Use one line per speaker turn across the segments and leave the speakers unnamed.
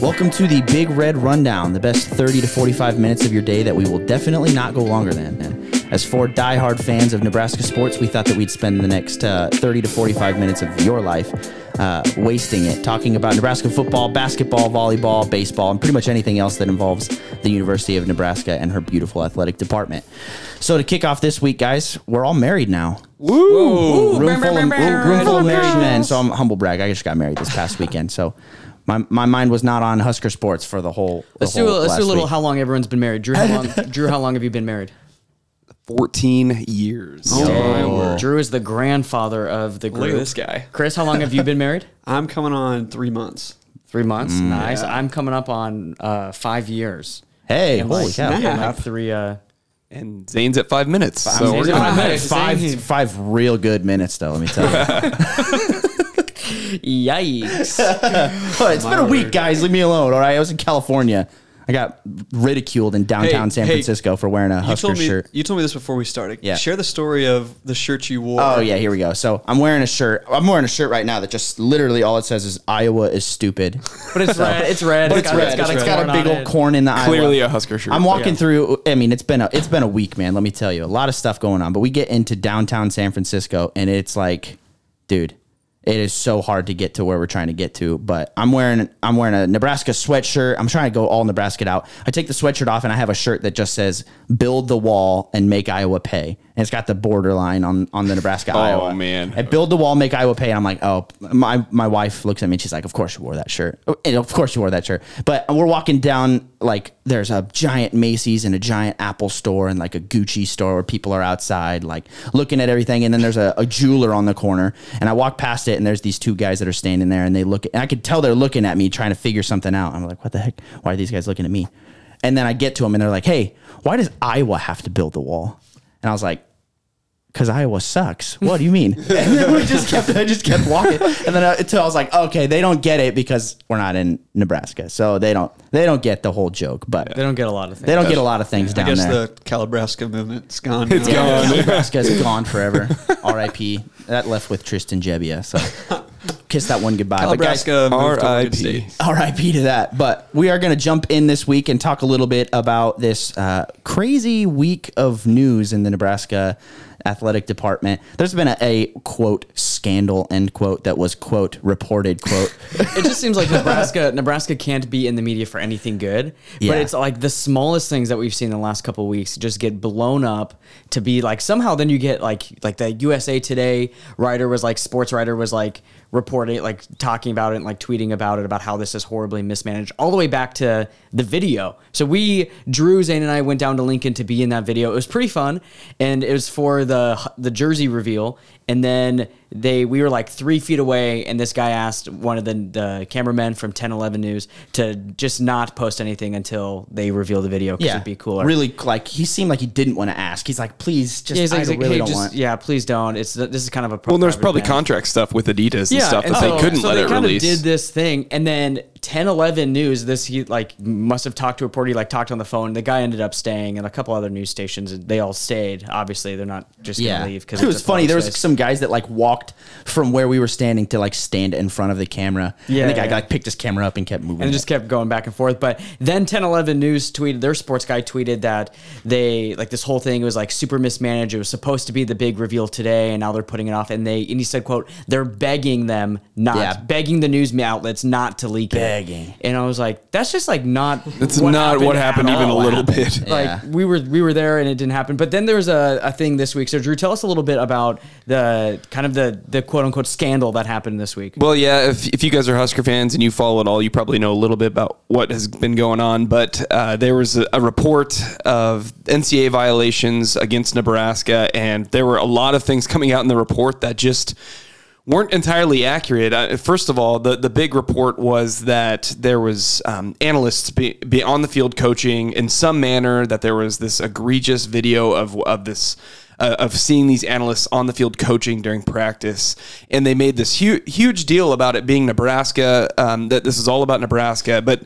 Welcome to the Big Red Rundown, the best 30 to 45 minutes of your day that we will definitely not go longer than. And as four diehard fans of Nebraska sports, we thought that we'd spend the next uh, 30 to 45 minutes of your life uh, wasting it talking about Nebraska football, basketball, volleyball, baseball, and pretty much anything else that involves the University of Nebraska and her beautiful athletic department. So to kick off this week, guys, we're all married now.
Woo!
Room full, of, room full of married men. So I'm humble brag. I just got married this past weekend. So my, my mind was not on Husker sports for the whole. The
Let's do a, let's do a little
week.
how long everyone's been married. Drew, how long? Drew, how long have you been married?
14 years.
Oh.
Drew is the grandfather of the group.
Look at this guy.
Chris, how long have you been married?
I'm coming on three months.
Three months.
Mm.
nice. I'm coming up on uh, five years.
Hey,
And
holy
like,
cow!
and like three. Uh,
And Zane's at five minutes. so
Zane's
we're
at
gonna,
five
Five,
minutes.
five, five real good minutes, though. Let me tell you.
yikes!
But it's been a week, guys. Leave me alone. All right. I was in California. I got ridiculed in downtown
Hey,
San
hey,
Francisco for wearing a
You
Husker
told me
shirt.
you told me this before we started.
Yeah.
Share the story of the shirt you wore.
Oh yeah, here we go. So I'm wearing a shirt. I'm wearing a shirt right now that just literally all it says is Iowa is stupid.
But it's red. It's red.
But it's
got-
red.
got
it's
a
got a big old
it.
corn in the Iowa.
Clearly a Husker shirt.
I'm walking
Yeah.
through. I mean, it's been a it's been a week, man. Let me tell you, a lot of stuff going on. But we get into downtown San Francisco, and it's like, dude, it is so hard to get to where we're trying to get to. But I'm wearing I'm wearing a Nebraska sweatshirt. I'm trying to go all Nebraska out. I take the sweatshirt off, and I have a shirt that just says "Build the wall and make Iowa pay," and it's got the borderline on on the Nebraska oh, Iowa.
Oh man.
And build the wall, make Iowa pay. And I'm like, oh, my my wife looks at me and she's like, of course you wore that shirt. Oh, and of course you wore that shirt. But we're walking down like there's a giant Macy's and a giant Apple store and like a Gucci store where people are outside like looking at everything. And then there's a, a jeweler on the corner. And I walk past it and there's these two guys that are standing there and they look and I could tell they're looking at me trying to figure something out. I'm like, what the heck? Why are these guys looking at me? And then I get to them and they're like, hey, why does Iowa have to build the wall? And I was like, because Iowa sucks. What do you mean? and then we just kept, I just kept walking, and then I, until I was like, okay, they don't get it because we're not in Nebraska, so they don't, they don't get the whole joke. But
They don't get a lot of things.
they don't get a lot of things
I
down
guess
there.
the Calibraska movement's gone.
It's
now.
gone.
Nebraska's gone forever. R.I.P. That left with Tristan Gebbia. So kiss that one goodbye. But guys,
to
R.I.P..
RIP to that. But we are going to jump in this week and talk a little bit about this uh, crazy week of news in the Nebraska athletic department. There's been a, a quote scandal end quote that was quote reported quote.
it just seems like Nebraska Nebraska can't be in the media for anything good.
Yeah.
But it's like the smallest things that we've seen in the last couple of weeks just get blown up to be like somehow then you get like like the USA Today writer was like sports writer was like reporting like talking about it and like tweeting about it about how this is horribly mismanaged all the way back to the video. So we Drew Zane and I went down to Lincoln to be in that video. It was pretty fun and it was for the the jersey reveal and then they we were like three feet away and this guy asked one of the, the cameramen from 1011 news to just not post anything until they reveal the video because
yeah,
it'd be cooler
Really, like he seemed like he didn't want to ask. He's like, please, just
yeah, like,
I
like,
really
hey,
don't
just,
want.
yeah please don't it's this is kind of a
well, there's probably
band.
contract stuff with Adidas and stuff that they couldn't
so
let
they
it
kind
release.
Of did this thing, and then 10, 11 News. This he like must have talked to a reporter. He like talked on the phone. The guy ended up staying, and a couple other news stations. and They all stayed. Obviously, they're not just
Yeah,
gonna leave because
it was funny. There was some guys that like walked from where we were standing to like stand in front of the camera.
Yeah,
and the guy
yeah.
like picked his camera up and kept moving.
and it just kept going back and forth. But then 10, 11 News tweeted, their sports guy tweeted that they, like this whole thing was like super mismanaged. It was supposed to be the big reveal today, and now they're putting it off. And they, and he said, quote, they're begging them not,
Yeah.
begging the news outlets not to leak it. And I was like, that's just like not.
That's not what happened
at
even a
all.
little bit.
Yeah.
Like we were we were there and it didn't happen. But then there was a, a thing this week. So Drew, tell us a little bit about the kind of the the quote unquote scandal that happened this week.
Well, yeah, if, if you guys are Husker fans and you follow it all, you probably know a little bit about what has been going on. But uh, there was a, a report of NCAA violations against Nebraska, and there were a lot of things coming out in the report that just weren't entirely accurate. First of all, the, the big report was that there was um, analysts be, be on the field coaching in some manner, that there was this egregious video of, of this uh, of seeing these analysts on the field coaching during practice, and they made this huge huge deal about it being Nebraska. Um, that this is all about Nebraska, but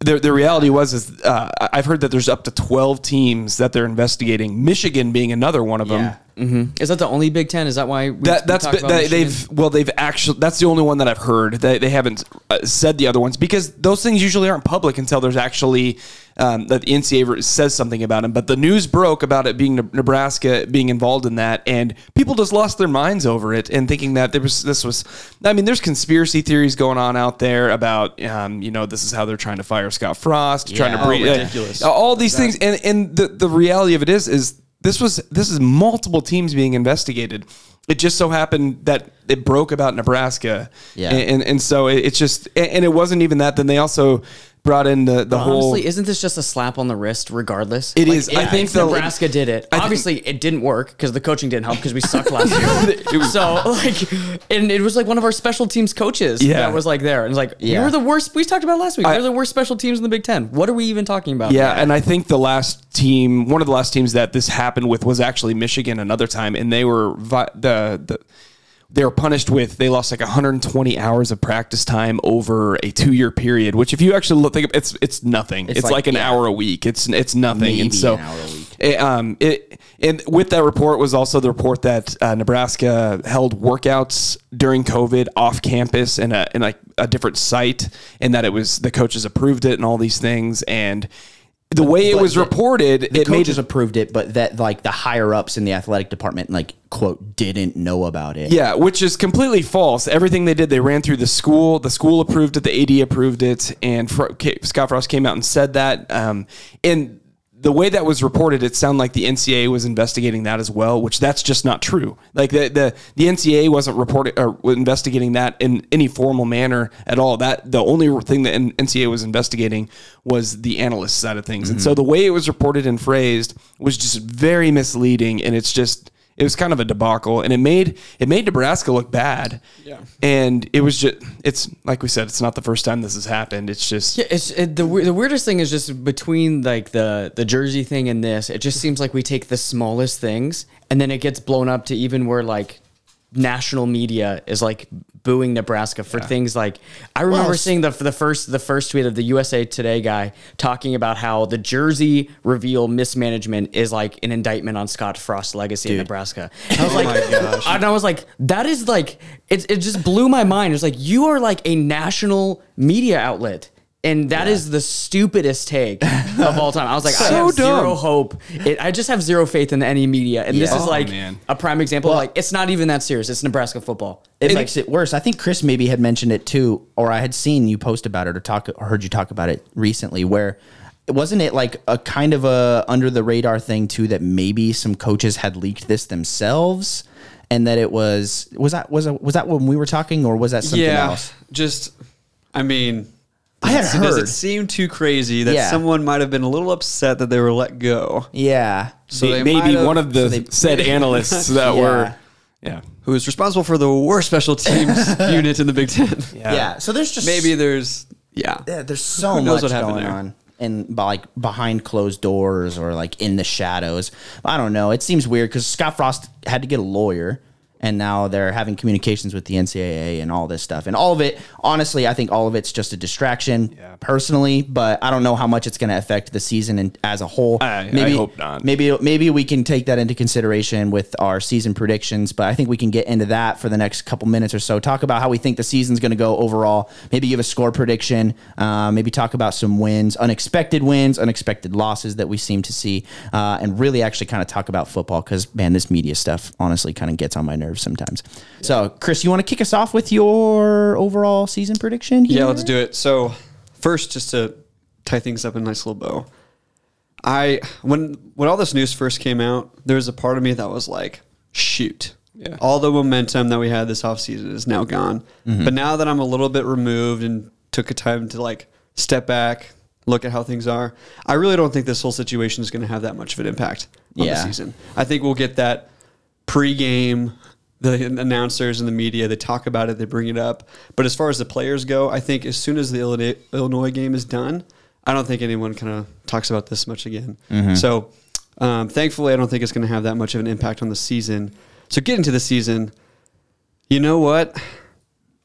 the, the reality was is uh, I've heard that there's up to 12 teams that they're investigating. Michigan being another one of them.
Yeah.
Is that the only Big Ten? Is that why we,
That
we
that's
talk
been-
about
they,
Michigan?
they've well they've actually that's the only one that I've heard. They, they haven't uh, said the other ones because those things usually aren't public until there's actually um, that the NCAA says something about them. But the news broke about it being Nebraska being involved in that, and people just lost their minds over it and thinking that there was this was. I mean, there's conspiracy theories going on out there about um, you know this is how they're trying to fire Scott Frost, trying to
Yeah.
breed
Oh,
ridiculous.
uh, all these things, and and the the reality of it is is this was this is multiple teams being investigated. It just so happened that it broke about Nebraska,
Yeah.
and and, and so it, it's just and and it wasn't even that. Then they also brought in the the whole.
Honestly, isn't this just a slap on the wrist regardless?
It
It
is. I think the-
Nebraska did it.
Think-
Obviously, it didn't work because the coaching didn't help because we sucked last year. so, like, and it was like one of our special teams coaches
Yeah.
that was like there. And it's like,
Yeah.
you're the worst. We talked about it last week. You're the worst special teams in the Big Ten. What are we even talking about?
Yeah, and I think the last team, one of the last teams that this happened with, was actually Michigan. Another time, and they were vi- the the they were punished with they lost like 120 hours of practice time over a two year period. Which, if you actually look, think of, it's it's nothing. It's,
It's
like,
like,
an
yeah.
hour a week. It's it's nothing.
Maybe
and so
an hour a week.
it, um, it and with that report was also the report that uh, Nebraska held workouts during COVID off campus in a in like a different site, and that it was the coaches approved it and all these things and. The way it was reported,
The
it made
coaches
it,
approved it, but that like the higher ups in the athletic department, like quote, didn't know about it.
yeah, which is completely false. Everything they did, they ran through the school. The school approved it. The AD approved it, and Fro- Scott Frost came out and said that. Um, and the way that was reported, it sounded like the NCAA was investigating that as well, which that's just not true. Like the the, the NCAA wasn't reporting or uh, investigating that in any formal manner at all. That the only thing that NCAA was investigating was the analyst side of things, and so mm-hmm. the way it was reported and phrased was just very misleading, and it's just it was kind of a debacle, and it made it made Nebraska look bad.
Yeah.
and it was just it's like we said, it's not the first time this has happened. It's just
Yeah, it's it, the the weirdest thing is just between like the the jersey thing and this. It just seems like we take the smallest things and then it gets blown up to even where like national media is like booing Nebraska for things like I remember
Well,
seeing the the first the first tweet of the USA Today guy talking about how the jersey reveal mismanagement is like an indictment on Scott Frost's legacy in Nebraska. Oh and I was like,
my gosh.
and I was like, that is like it. It just blew my mind. It's like you are like a national media outlet. And that is the stupidest take of all time. I was like, I
So
have zero hope. It, I just have zero faith in any media. And this is
Oh,
like
man.
a prime example. of like, it's not even that serious. It's Nebraska football.
It
It's
makes it worse. I think Chris maybe had mentioned it too, or I had seen you post about it or talk or heard you talk about it recently. Where wasn't it like a kind of a under the radar thing too that maybe some coaches had leaked this themselves, and that it was was that was that, was that when we were talking or was that something
yeah,
else?
just I mean,
I had
does it- Does it seem too crazy that
Yeah.
someone might have been a little upset that they were let go?
Yeah.
So they
maybe
have-
one of the
so they-
said analysts that
Yeah.
were yeah.
Who is responsible for the worst special teams unit in the Big Ten?
yeah, So there's just
Maybe there's yeah.
Yeah, there's so
Who knows
much
what happened
going
there?
on. And by, like behind closed doors or like in the shadows. I don't know. It seems weird because Scott Frost had to get a lawyer and now they're having communications with the NCAA and all this stuff. And all of it, honestly, I think all of it's just a distraction personally, but I don't know how much it's going to affect the season and as a whole.
I- I hope not.
Maybe maybe we can take that into consideration with our season predictions, but I think we can get into that for the next couple minutes or so. Talk about how we think the season's going to go overall. Maybe give a score prediction. Uh, maybe talk about some wins, unexpected wins, unexpected losses that we seem to see, uh, and really actually kind of talk about football because man, this media stuff honestly kind of gets on my nerves sometimes. So, Chris, you want to kick us off with your overall season prediction?
Yeah, let's do it. So, first, just to tie things up in a nice little bow, I when when all this news first came out, there was a part of me that was like, shoot.
Yeah.
All the momentum that we had this offseason is now gone.
Mm-hmm.
But now that I'm a little bit removed and took a time to like step back, look at how things are, I really don't think this whole situation is going to have that much of an impact on
Yeah.
the season. I think we'll get that pre-game the announcers and the media they talk about it they bring it up but as far as the players go i think as soon as the Illinois- illinois game is done i don't think anyone kind of talks about this much again so um, thankfully i don't think it's going to have that much of an impact on the season so getting to the season you know what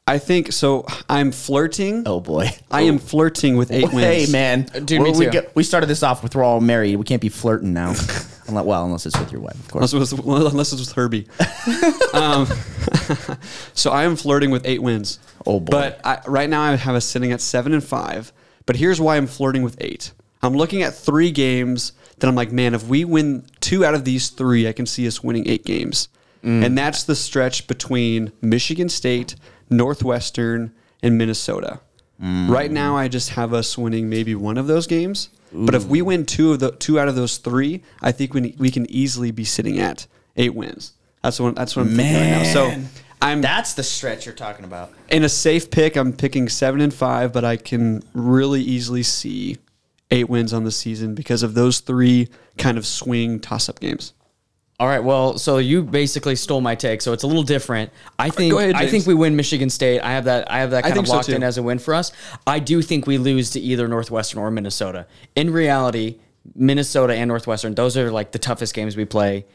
i think so i'm flirting
Oh boy.
i am flirting with eight wins.
Hey man,
Dude,
Well,
me
we,
too.
get- we started this off with we're all married. We can't be flirting now. Unle- Well, unless it's with your wife, of course.
Unless it was, well, unless it was Herbie. um, so I am flirting with eight wins.
Oh, boy.
But I, right now I have us sitting at seven and five. But here's why I'm flirting with eight. I'm looking at three games that I'm like, man, if we win two out of these three, I can see us winning eight games.
Mm.
And that's the stretch between Michigan State, Northwestern, and Minnesota.
Mm.
Right now, I just have us winning maybe one of those games. But if we win two of the two out of those three, I think we, we can easily be sitting at eight wins. That's what that's what I'm thinking right now. So I'm
That's the stretch you're talking about.
in a safe pick. I'm picking seven and five, but I can really easily see eight wins on the season because of those three kind of swing toss up games.
All right. Well, so you basically stole my take, so it's a little different. I think
Go ahead,
I think we win Michigan State. I have that. I have that
I
kind
think
of
so,
locked in as a win for us. I do think we lose to either Northwestern or Minnesota. In reality, Minnesota and Northwestern, those are like the toughest games we play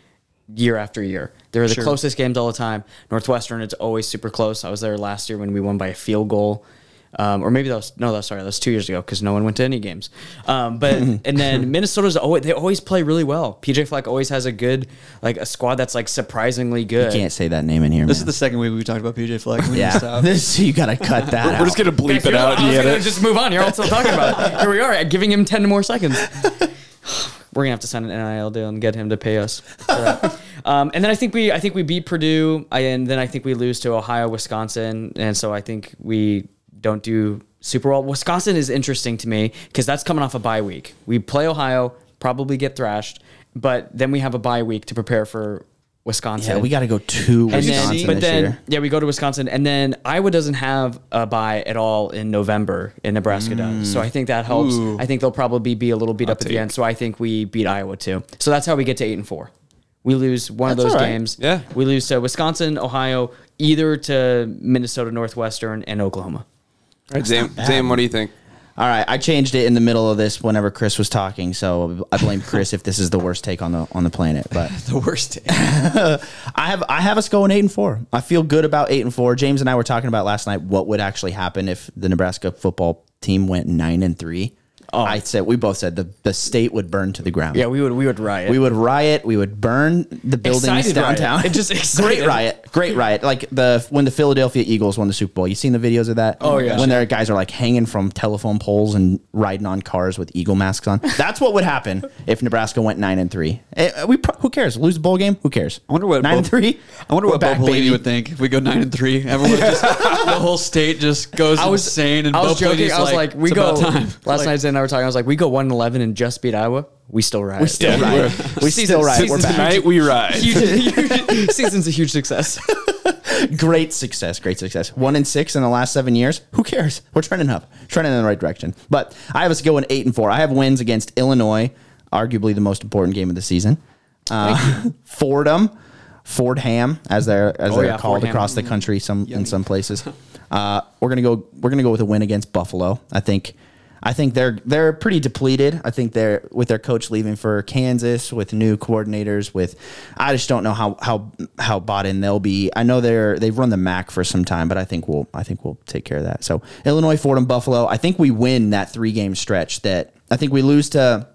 year after year. They're the
Sure.
closest games all the time. Northwestern, it's always super close. I was there last year when we won by a field goal. Um, or maybe that was no, that was sorry, that's two years ago because no one went to any games. Um, but and then Minnesota's always they always play really well. PJ Fleck always has a good like a squad that's like surprisingly good.
You can't say that name in here.
This
man.
is the second week we talked about PJ Fleck. We
yeah.
stop.
This you gotta cut that out.
We're just gonna bleep
Guys,
it out.
I
and
was gonna just move on. You're all still talking about it. Here we are, giving him ten more seconds. We're gonna have to sign an NIL deal and get him to pay us. for that. um, and then I think we, I think we beat Purdue, I- and then I think we lose to Ohio, Wisconsin, and so I think we don't do super well. Wisconsin is interesting to me because that's coming off a bye week. We play Ohio, probably get thrashed, but then we have a bye week to prepare for Wisconsin.
yeah, we gotta go to
And
Wisconsin
then, but then,
year.
yeah, we go to Wisconsin, and then Iowa doesn't have a bye at all in November, and Nebraska does. So I think that helps.
Ooh.
I think they'll probably be a little beat up at the end. So I think we beat Iowa too. So that's how we get to eight and four. We lose one of those
right.
games.
Yeah.
we lose to Wisconsin, Ohio, either to Minnesota Northwestern and Oklahoma.
All right, Zam, Zam, what do you think?
All right, I changed it in the middle of this whenever Chris was talking, so I blame Chris if this is the worst take on the on the planet. But
the worst. Take.
I have I have us going eight and four. I feel good about eight and four. James and I were talking about last night what would actually happen if the Nebraska football team went nine and three. I said we both said the the state would burn to the ground.
Yeah, we would we would riot.
We would riot. We would burn the buildings
Excited riot.
downtown.
It just
great riot, great riot. Like the when the Philadelphia Eagles won the Super Bowl. You seen the videos of that?
Oh, yeah.
When their guys are like hanging from telephone poles and riding on cars with eagle masks on. That's what would happen if Nebraska went nine and three. Eh, We pro- who cares? Lose the bowl game? Who cares?
I wonder what
nine
Bo-
and three.
I wonder what Bo
back,
Pelini would think if we go nine and three. Everyone just the whole state just goes
I was
insane. And
I was
Bo
joking.
Pelini's
I was like, we go.
time.
Last
Like,
night, Zay and I were talking. I was like, we go one and eleven and just beat Iowa. We still riot.
We still
Yeah,
riot. We
Season-
still riot. We're
season's
back.
Tonight we ride.
huge, huge- season's a huge success.
Great success. Great success. One and six in the last seven years. Who cares? We're trending up, trending in the right direction. But I have us going eight and four. I have wins against Illinois, arguably the most important game of the season. Uh, Fordham, Fordham, as they're as
Oh,
they're
yeah,
called
Fordham.
across the country, some in some places. Uh, we're gonna go. We're gonna go with a win against Buffalo. I think. I think they're they're pretty depleted. I think they're with their coach leaving for Kansas with new coordinators. With I just don't know how how how bought in they'll be. I know they're they've run the MAC for some time, but I think we'll I think we'll take care of that. So Illinois, Fordham, Buffalo. I think we win that three game stretch. That I think we lose to.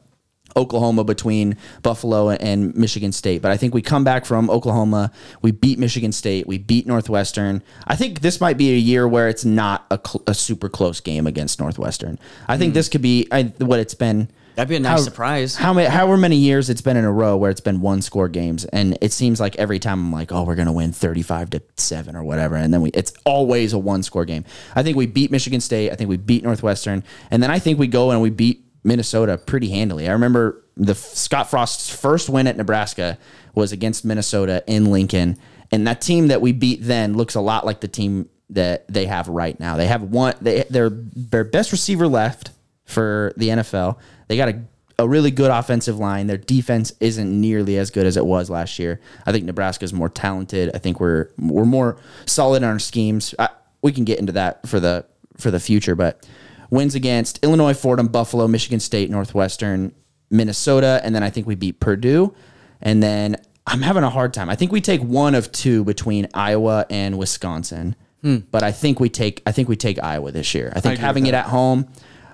Oklahoma between Buffalo and Michigan State. But I think we come back from Oklahoma, we beat Michigan State, we beat Northwestern. I think this might be a year where it's not a, cl- a super close game against Northwestern. I think hmm. this could be I, what it's been.
That'd be a nice surprise.
How many, however many years it's been in a row where it's been one score games, and it seems like every time I'm like, oh, we're gonna win 35 to seven or whatever, and then we it's always a one score game. I think we beat Michigan State. I think we beat Northwestern, and then I think we go and we beat Minnesota pretty handily. I remember the Scott Frost's first win at Nebraska was against Minnesota in Lincoln, and that team that we beat then looks a lot like the team that they have right now. They have one they their their best receiver left for the NFL. They got a a really good offensive line. Their defense isn't nearly as good as it was last year. I think Nebraska's more talented. I think we're we're more solid in our schemes. I, we can get into that for the for the future, but wins against Illinois, Fordham, Buffalo, Michigan State, Northwestern, Minnesota, and then I think we beat Purdue. And then I'm having a hard time. I think we take one of two between Iowa and Wisconsin. But I think we take I think we take Iowa this year. I think
agree
having it at home,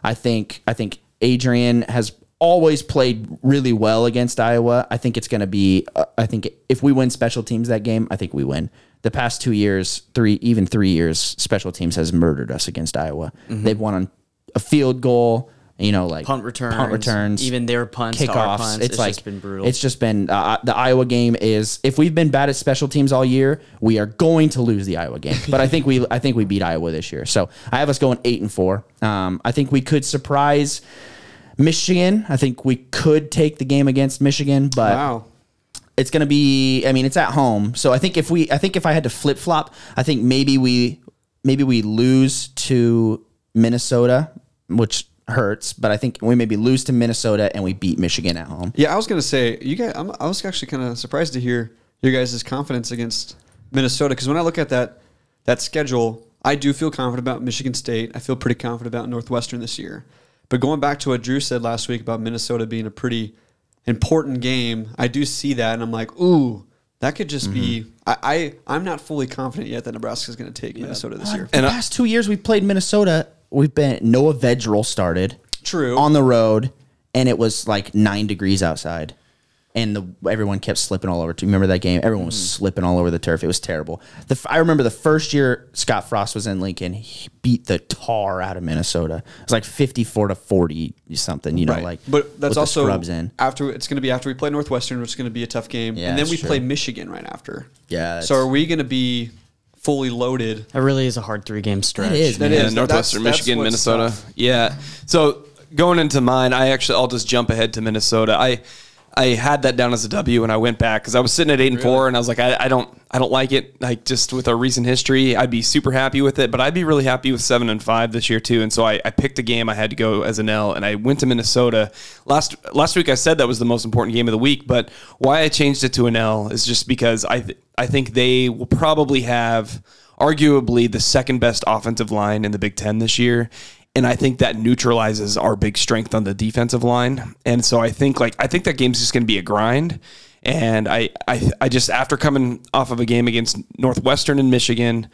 I think I think Adrian has always played really well against Iowa. I think it's going to be. Uh, I think if we win special teams that game, I think we win. The past two years, three even three years, special teams has murdered us against Iowa. They've won on a field goal. You know, like
Punt returns,
punt returns,
even their punts
kickoffs.
punts.
It's,
It's
like
just been brutal.
It's just been uh, the Iowa game is. If we've been bad at special teams all year, we are going to lose the Iowa game. But I think we, I think we beat Iowa this year. So I have us going eight and four. Um, I think we could surprise Michigan. I think we could take the game against Michigan, but
Wow.
it's going to be. I mean, it's at home, so I think if we, I think if I had to flip flop, I think maybe we, maybe we lose to Minnesota, which hurts. But I think we maybe lose to Minnesota and we beat Michigan at home.
Yeah, I was gonna say you guys. I'm, I was actually kind of surprised to hear your guys' confidence against Minnesota because when I look at that that schedule, I do feel confident about Michigan State. I feel pretty confident about Northwestern this year. But going back to what Drew said last week about Minnesota being a pretty important game, I do see that, and I'm like, ooh, that could just be. Mm-hmm. I, I I'm not fully confident yet that Nebraska is going to take Minnesota this uh, year.
The
And I-
past two years we've played Minnesota. We've been Noah Vedral started
True.
on the road, and it was like nine degrees outside, and the everyone kept slipping all over. Do you remember that game? Everyone was mm-hmm. slipping all over the turf. It was terrible. The f- I remember the first year Scott Frost was in Lincoln, he beat the tar out of Minnesota. It was like fifty four to forty something. You know, like
but that's
the
also
scrubs in.
after it's going to be after we play Northwestern, which is going to be a tough game,
Yeah,
and then
that's
we
true.
play Michigan right after.
Yeah,
So are we going to be fully loaded?
That really is a hard three game stretch.
It is,
That.
Yeah,
is.
Northwestern
That's- that's
Michigan,
what's
Minnesota.
tough.
Yeah. So going into mine, I actually I'll just jump ahead to Minnesota. I I had that down as a W and I went back because I was sitting at eight and four and I was like I, I don't I don't like it like just with our recent history I'd be super happy with it but I'd be really happy with seven and five this year too and so I, I picked a game I had to go as an L and I went to Minnesota last last week I said that was the most important game of the week but why I changed it to an L is just because I th- I think they will probably have arguably the second best offensive line in the Big Ten this year. And I think that neutralizes our big strength on the defensive line. And so I think like I think that game's just gonna be a grind. And I I, I just after coming off of a game against Northwestern and Michigan,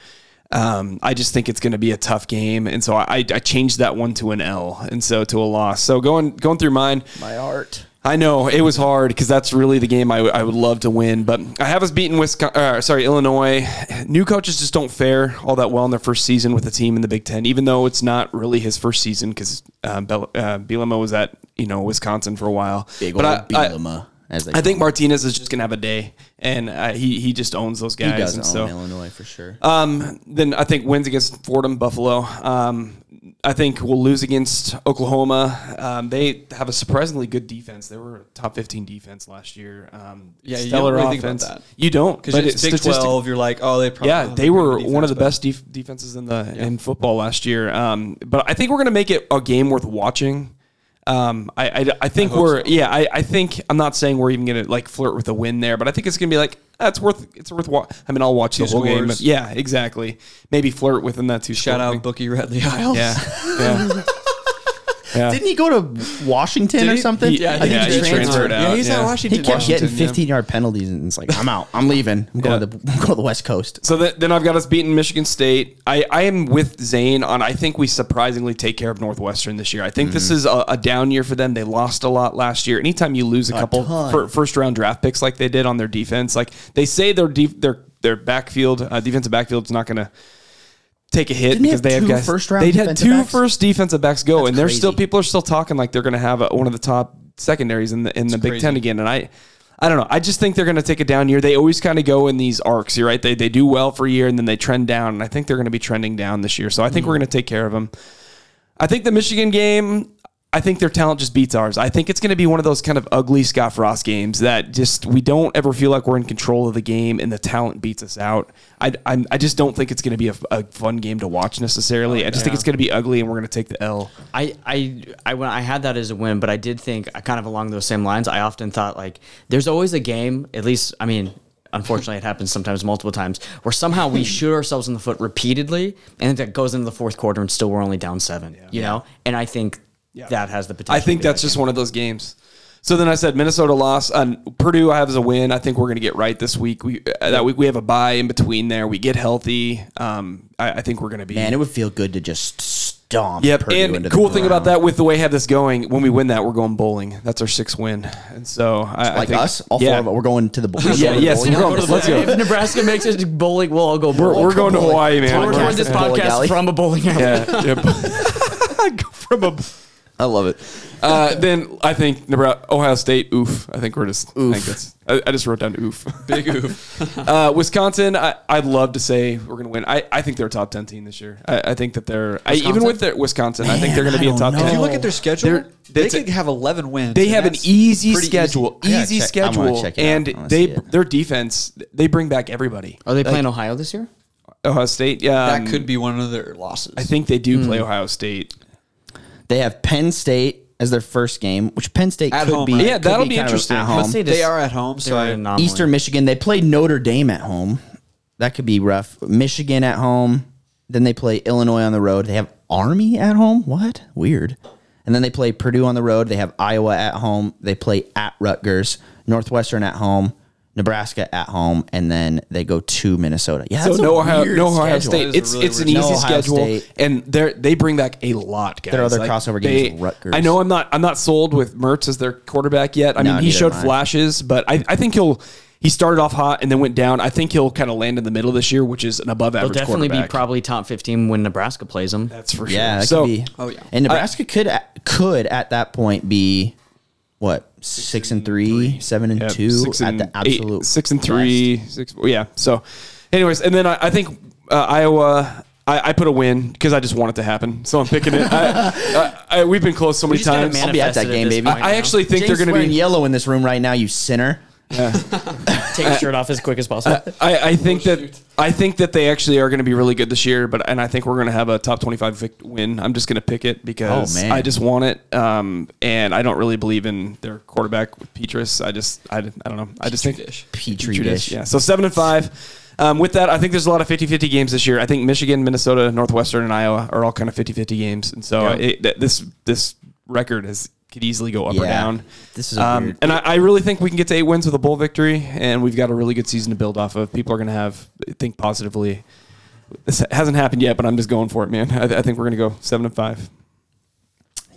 um, I just think it's going to be a tough game, and so I, I changed that one to an L, and so to a loss. So going going through mine,
My art.
I know it was hard because that's really the game I, w- I would love to win. But I have us beating Wisconsin. Uh, sorry, Illinois. New coaches just don't fare all that well in their first season with a team in the Big Ten, even though it's not really his first season because uh, Bel- uh, Bielema was at you know Wisconsin for a while.
Big
but
old
I, I,
Bielema, as
I think Martinez is just gonna have a day, and uh, he he just owns those
him.
guys.
he does
and
own
so
Illinois for sure.
um, then I think wins against Fordham, Buffalo. Um, I think we'll lose against Oklahoma. Um, they have a surprisingly good defense. They were a top 15 defense last year. Um,
Yeah, you don't really think about that.
You don't,
Because
but
it's
it's
Big
statistic-
Twelve. You're like, oh, they probably
Yeah,
have
they were
good
one of the best def- defenses in the in football last year. Um, but I think we're gonna make it a game worth watching. Um, I, I, I think
hope
we're
so.
yeah I, I think I'm not saying we're even gonna like flirt with a win there, but I think it's gonna be like that's worth it's worth. Wa- I mean, I'll watch the
Two
whole game. but Yeah, exactly. Maybe flirt within that two.
Shout out
thing.
Bookie Radley-Hiles.
Yeah, yeah. yeah.
Didn't he go to Washington or something?
He-
I think
yeah,
he
he
transferred.
transferred out.
Yeah, he's
yeah.
at
He
Washington.
kept getting
Washington, yeah.
15 yard penalties, and it's like, I'm out. I'm leaving. I'm going,
Yeah.
to, the, I'm going to the West Coast.
So th- then I've got us beating Michigan State. I, I am with Zane on. I think we surprisingly take care of Northwestern this year. I think this is a, a down year for them. They lost a lot last year. Anytime you lose a, couple
ton.
fir- first round draft picks like they did on their defense, like they say their def- their their backfield uh, defensive backfield is not going to take a hit
Didn't they
because
have
they have
two
guys.
first-round
they had
defensive
two
backs?
first defensive backs go,
That's
and they're still people are still talking like they're going to have a, one of the top secondaries in the in the Big
crazy.
Ten again. And I, I don't know. I just think they're going to take a down year. They always kind of go in these arcs. You're right. They they do well for a year and then they trend down. And I think they're going to be trending down this year. So I think we're mm-hmm. going to take care of them. I think the Michigan game. I think their talent just beats ours. I think it's going to be one of those kind of ugly Scott Frost games that just we don't ever feel like we're in control of the game and the talent beats us out. I, I, I just don't think it's going to be a, a fun game to watch necessarily. Oh, I just think it's going to be ugly and we're going to take the L.
I, I, I, when I had that as a win, but I did think uh, kind of along those same lines. I often thought like there's always a game, at least, I mean, unfortunately it happens sometimes multiple times where somehow we shoot ourselves in the foot repeatedly and that goes into the fourth quarter and still we're only down seven, you know? And I think that has the potential.
I think that's
that
just
game.
one of those games. So then I said Minnesota loss and Purdue I have as a win. I think we're going to get right this week. We uh, that week we have a bye in between there. We get healthy. Um, I, I think we're going to be.
Man, it would feel good to just stomp.
Yep.
Purdue into
and
the
cool thing about that with the way I have this going, when we win that, we're going bowling. That's our sixth win. And so I, I
like
think-
us, all
yeah.
four of us, we're going to the bowl.
Yeah, yes, we're going. Let's go.
If Nebraska makes it to bowling, we'll all go
We're,
bowling.
we're going to Hawaii, man.
We're
We're-
recording this
Bowling
podcast from a bowling alley.
Yeah. yep. From a.
I love it.
Uh, then I think Nebraska, Ohio State. Oof. I think we're just. I, think that's, I, I just wrote down oof.
Big oof.
Uh, Wisconsin. I, I'd love to say we're going to win. I, I think they're a top ten team this year. I, I think that they're I, even with their Wisconsin. I think they're going to be a
I
top
don't
ten.
If you look at their schedule,
They're-
they
that's
could have 11 wins.
They
and
have an
that's
easy
pretty
schedule.
I gotta
Easy
check- I wanna
schedule,
check it out.
and
I wanna
they
see it.
their defense. They bring back everybody.
Are they playing Ohio this year?
Ohio State. Yeah,
That
um,
could be one of their losses.
I think they do play Ohio State.
They have Penn State as their first game, which Penn State
At
could
home,
be.
right?
Yeah,
could
that'll be
kind of
interesting.
At
Penn
home.
State
they are at home, so
They're
I,
anomaly.
Eastern Michigan. They play Notre Dame at home. That could be rough. Michigan at home. Then they play Illinois on the road. They have Army at home. What? Weird. And then they play Purdue on the road. They have Iowa at home. They play at Rutgers, Northwestern at home, Nebraska at home, and then they go to Minnesota. Yeah,
So
a
no Ohio, no Ohio
schedule.
State.
That is a
It's
really
it's an easy
schedule. No Ohio
schedule,
State.
and they they bring back a lot, guys.
Their other crossover games Rutgers.
I know I'm not I'm not sold with Mertz as their quarterback yet. I
No,
mean, he showed flashes, but I, I think he'll he started off hot and then went down. I think he'll kind of land in the middle this year, which is an above
They'll
average
definitely be probably top 15 when Nebraska plays them.
That's for
Yeah,
sure.
that
So
could be.
Oh, yeah.
And Nebraska could could at that point be what six and three, seven and
yeah,
two
six
at
and
the
eight-
absolute
six and three, six. Yeah. So, anyways, and then I, I think uh, Iowa. I, I put a win because I just want it to happen, so I'm picking it. I, I, I, we've been close so many
just gotta
times.
I'll be at that game, baby.
point.
I actually think
James
they're going to
wearing
be
yellow in this room right now. You sinner.
Take your shirt off as quick as possible.
I, I think that I think that they actually are going to be really good this year, but and I think we're going to have a top twenty five vic- win. I'm just going to pick it because
Oh, man.
I just want it, um, and I don't really believe in their quarterback with Petras. I just I, I don't know. I just think
dish.
Petri
Petri
dish.
Yeah. So seven and five. Um, with that, I think there's a lot of 50-50 games this year. I think Michigan, Minnesota, Northwestern, and Iowa are all kind of 50-50 games, and so
Yeah.
it, th- this this record has could easily go up or down.
This is a
um, and I, I really think we can get to eight wins with a bowl victory, and we've got a really good season to build off of. People are going to have think positively. This hasn't happened yet, but I'm just going for it, man. I, I think we're going to go seven and five.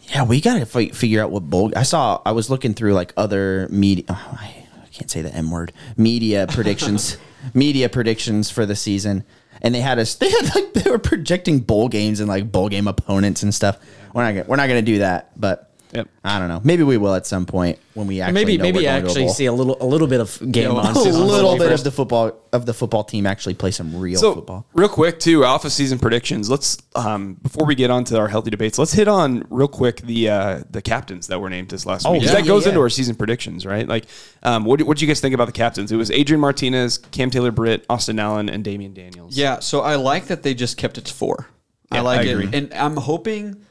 Yeah, we got to fi- figure out what bowl. I saw. I was looking through like other media. Oh, I, I can't say the M word. Media predictions. media predictions for the season, and they had us. They had like they were projecting bowl games and like bowl game opponents and stuff. We're not. Gonna, we're not going to do that, but.
Yep.
I don't know. Maybe we will at some point when we actually
maybe
know
maybe
we're going to a
actually
bowl.
see a little a little bit of game
Yeah,
on.
a
Susan
little bit of the football of the football team actually play some real
So
football.
real quick too, alpha season predictions. Let's um, before we get on to our healthy debates, let's hit on real quick the uh, the captains that were named this last week. 'Cause
yeah,
that goes
yeah,
into our season predictions, right? Like, um, what what do you guys think about the captains? It was Adrian Martinez, Cam Taylor Britt, Austin Allen, and Damion Daniels.
Yeah, so I like that they just kept it to four. I like
I
it, and I'm hoping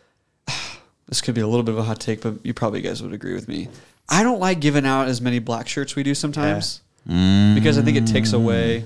this could be a little bit of a hot take, but you probably guys would agree with me. I don't like giving out as many black shirts we do sometimes because I think it takes away.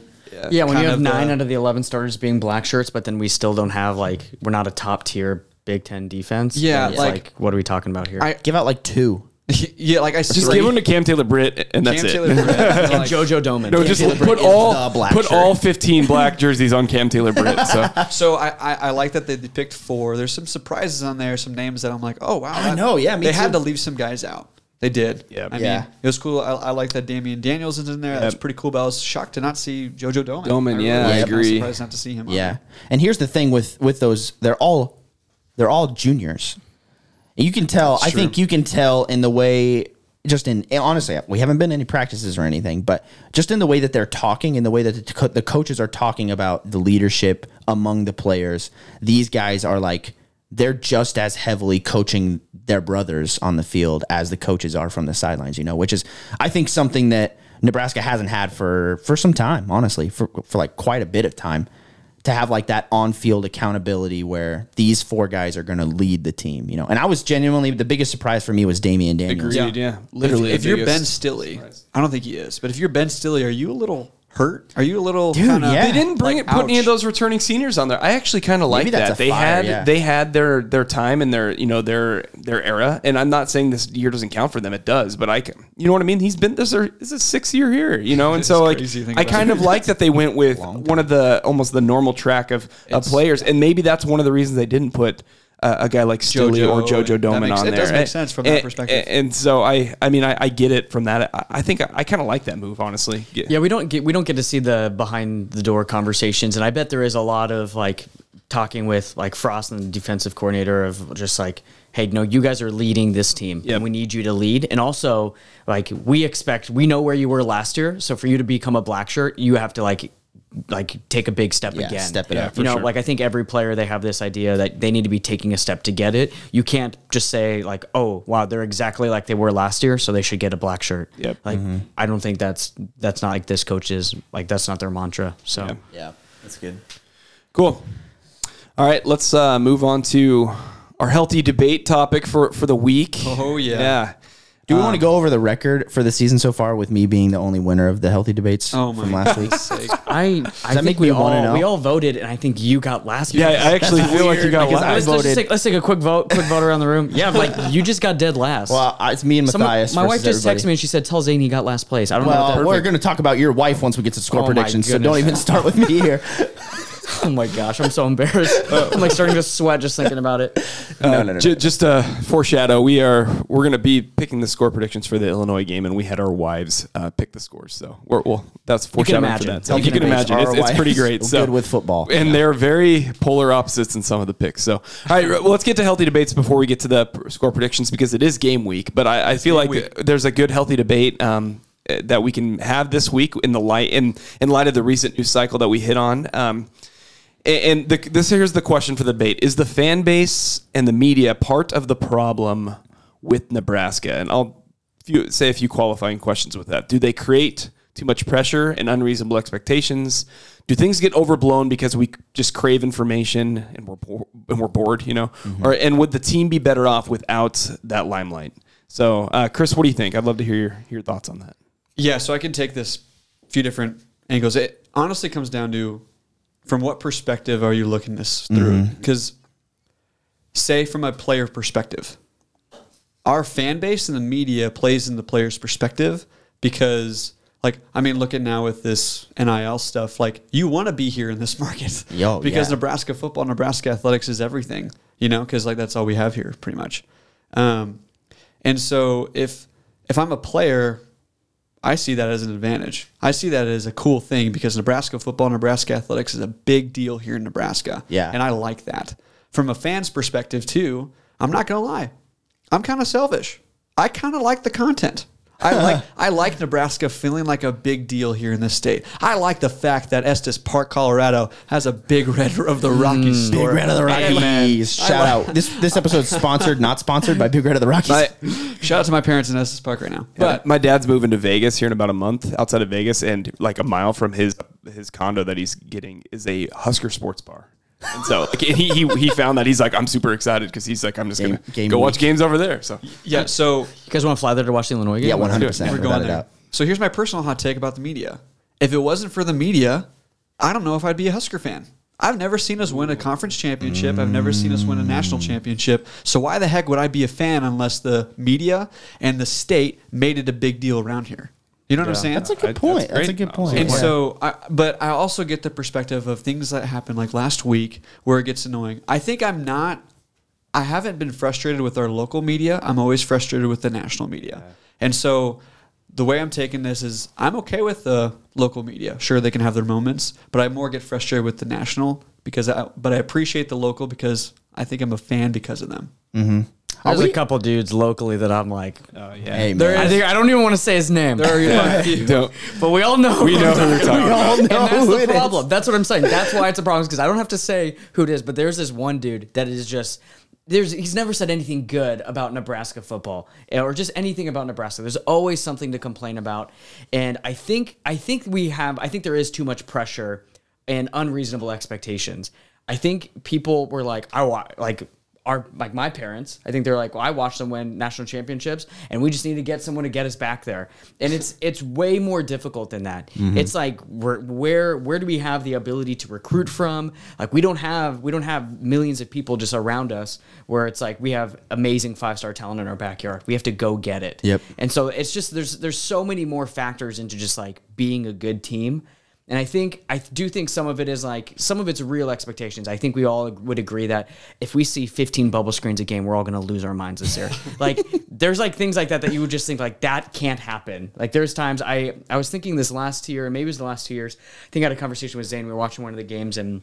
Yeah, when you have
of the-
nine out of the eleven starters being black shirts, but then we still don't have like we're not a top tier Big Ten defense.
Yeah,
then it's
like-
what are we talking about here?
I
Give out like two.
yeah, like I
Just give them to Cam Taylor Britt, and that's
Cam
it.
Taylor Britt, and, like,
JoJo Domann.
no,
Yeah,
just
Taylor Britt
put
is
all
the black
put
shirt.
all 15 black jerseys on Cam Taylor Britt. So
So I, I, I like that they picked four. There's some surprises on there, some names that I'm like, oh wow, that-
know, yeah, me
they had
too.
to leave some guys out. They did.
Yeah.
I
Yeah.
mean, it was cool. I, I like that Damion Daniels is in there. That's pretty cool. But I was shocked to not see JoJo Domann.
Domann, yeah,
was
I agree.
Surprised not to see him. on
Yeah.
there.
And here's the thing with with those they're all they're all juniors. You can tell I
true.
think you can tell in the way just in honestly we haven't been any practices or anything but just in the way that they're talking in the way that the, co- the coaches are talking about the leadership among the players these guys are like they're just as heavily coaching their brothers on the field as the coaches are from the sidelines you know which is I think something that Nebraska hasn't had for for some time honestly for for like quite a bit of time to have like that on-field accountability where these four guys are going to lead the team, you know. And I was genuinely the biggest surprise for me was Damion Daniels.
Agreed. Yeah, literally.
If, if you're Ben
biggest
Stille,
surprise.
I don't think he is, but if you're Ben Stille, are you a little hurt? Are you a little
Dude,
kind of?
yeah.
They didn't bring
Like,
it, put any of those returning seniors on there. I actually kind of like that. They
fire,
had
yeah.
they had their their time and their you know their their era. And I'm not saying this year doesn't count for them. It does, but I can, you know what I mean. He's been this is this is sixth year here, you know, and so like
crazy to think
I
about.
kind of like that they went with one of the almost the normal track of, of players, and maybe that's one of the reasons they didn't put. Uh, a guy like
Stille
or Jojo Domann
makes-
on
it
there.
does make sense from that perspective.
And so I, I mean, I, I get it from that. I, I think I, I kind of like that move, honestly.
Yeah, we don't get we don't get to see the behind the door conversations, and I bet there is a lot of like talking with like Frost and the defensive coordinator of just like, hey, no, you guys are leading this team,
Yep.
and we need you to lead, and also like we expect we know where you were last year, so for you to become a black shirt, you have to like like take a big step
Yeah,
again.
step it
Yeah,
up.
you know,
sure.
like I think every player they have this idea that they need to be taking a step to get it. You can't just say like, "Oh, wow, they're exactly like they were last year, so they should get a black shirt."
Yep.
Like
Mm-hmm.
I don't think that's that's not like this coach's like that's not their mantra. So
Yeah.
Yeah, that's good.
Cool. All right, let's uh, move on to our healthy debate topic for, for the week.
Oh, yeah.
Yeah.
Do we
Um,
want to go over the record for the season so far with me being the only winner of the healthy debates
Oh my
from last week?
sake.
I I
that
think
make
we all we all voted, and I think you got last.
Yeah,
place.
I actually
That's
feel like you got
because
last.
I
let's, let's take, let's take a quick vote, quick vote around the room. Yeah, like you just got dead last.
Well, it's me and
Someone-
Matthias.
my wife just
everybody.
texted me and she said, "Tell Zane he got last place." I don't know.
Well,
What
we're going to talk about your wife once we get to score
Oh
predictions, so don't even start with me here.
oh my gosh, I'm so embarrassed. I'm like starting to sweat just thinking about it.
no, no, no, no.
J- just to foreshadow, we are we're going to be picking the score predictions for the Illinois game, and we had our wives uh, pick the scores. So we're, well, that's foreshadowing for
imagine.
that. So
You
you
can
can imagine, it's, it's pretty great.
are
So
good with football.
and they're very polar opposites in some of the picks. So, all right, well, let's get to healthy debates before we get to the pr- score predictions because it is game week. But I, I feel like there's a good healthy debate um, eh, that we can have this week in the light in in light of the recent news cycle that we hit on. Um, a- and the, this here's the question for the debate: Is the fan base and the media part of the problem with Nebraska? And I'll few, say a few qualifying questions with that. Do they create too much pressure and unreasonable expectations? Do things get overblown because we just crave information and we're bo- and we're bored? You know, or and would the team be better off without that limelight? So, uh, Chris, what do you think? I'd love to hear your your thoughts on that.
Yeah, so I can take this a few different angles. It honestly comes down to from what perspective are you looking this through? Because, say, from a player perspective, our fan base and the media plays in the player's perspective because, like, I mean, look at now with this NIL stuff, like, you want to be here in this market
Yo,
because
yeah.
Nebraska football, Nebraska athletics is everything, you know, because, like, that's all we have here pretty much. Um, and so if if I'm a player, I see that as an advantage. I see that as a cool thing because Nebraska football, Nebraska athletics is a big deal here in Nebraska.
Yeah.
And I like that. From a fan's perspective, too, I'm not going to lie. I'm kind of selfish. I kind of like the content. I like I like Nebraska feeling like a big deal here in this state. I like the fact that Estes Park, Colorado, has a big red of the mm. Rockies store.
Big Red of the
And-
Rockies. Shout out. This this episode's sponsored, not sponsored by Big Red of the Rockies.
My,
Shout out to my parents in Estes Park right now.
But my dad's moving to Vegas here in about a month, outside of Vegas, and like a mile from his his condo that he's getting is a Husker Sports Bar. And so like, he, he he found that he's like I'm super excited because he's like I'm just
Game-
gonna
game
go watch
week.
games over there. So
yeah, so
You guys want to fly there to watch the Illinois game?
yeah, one hundred percent.
We're going there. So here's my personal hot take about the media. If it wasn't for the media, I don't know if I'd be a Husker fan. I've never seen us win a conference championship. I've never seen us win a national championship. So why the heck would I be a fan unless the media and the state made it a big deal around here? You know what I'm saying?
That's a good
that's
point. That's,
great.
a good point.
And so, I, but I also get the perspective of things that happened like last week where it gets annoying. I think I'm not, I haven't been frustrated with our local media. I'm always frustrated with the national media. And so the way I'm taking this is I'm okay with the local media. Sure, they can have their moments, but I more get frustrated with the national because I, but I appreciate the local because I think I'm a fan because of them. Mm-hmm.
There's
we-
a couple dudes locally that I'm like,
oh yeah,
hey
there I think I don't even want to say his name.
Don't-
But we all know.
we know who you're talking
we
about.
all know
and that's
who
the
it is.
problem. That's what I'm saying. That's why it's a problem because I don't have to say who it is. But there's this one dude that is just there's he's never said anything good about Nebraska football eh, or just anything about Nebraska. There's always something to complain about, and I think I think we have I think there is too much pressure and unreasonable expectations. I think people were like I want like our like my parents, I think they're like, well, I watched them win national championships, and we just need to get someone to get us back there. And it's it's way more difficult than that. Mm-hmm. It's like where where where do we have the ability to recruit from? Like we don't have we don't have millions of people just around us where it's like we have amazing five star talent in our backyard. We have to go get it.
Yep.
And so it's just there's there's so many more factors into just like being a good team. And I think I do think some of it is like some of it's real expectations. I think we all would agree that if we see 15 bubble screens a game, we're all going to lose our minds this year. like there's like things like that that you would just think like that can't happen. Like there's times I I was thinking this last year, maybe it was the last two years. I think I had a conversation with Zane. We were watching one of the games and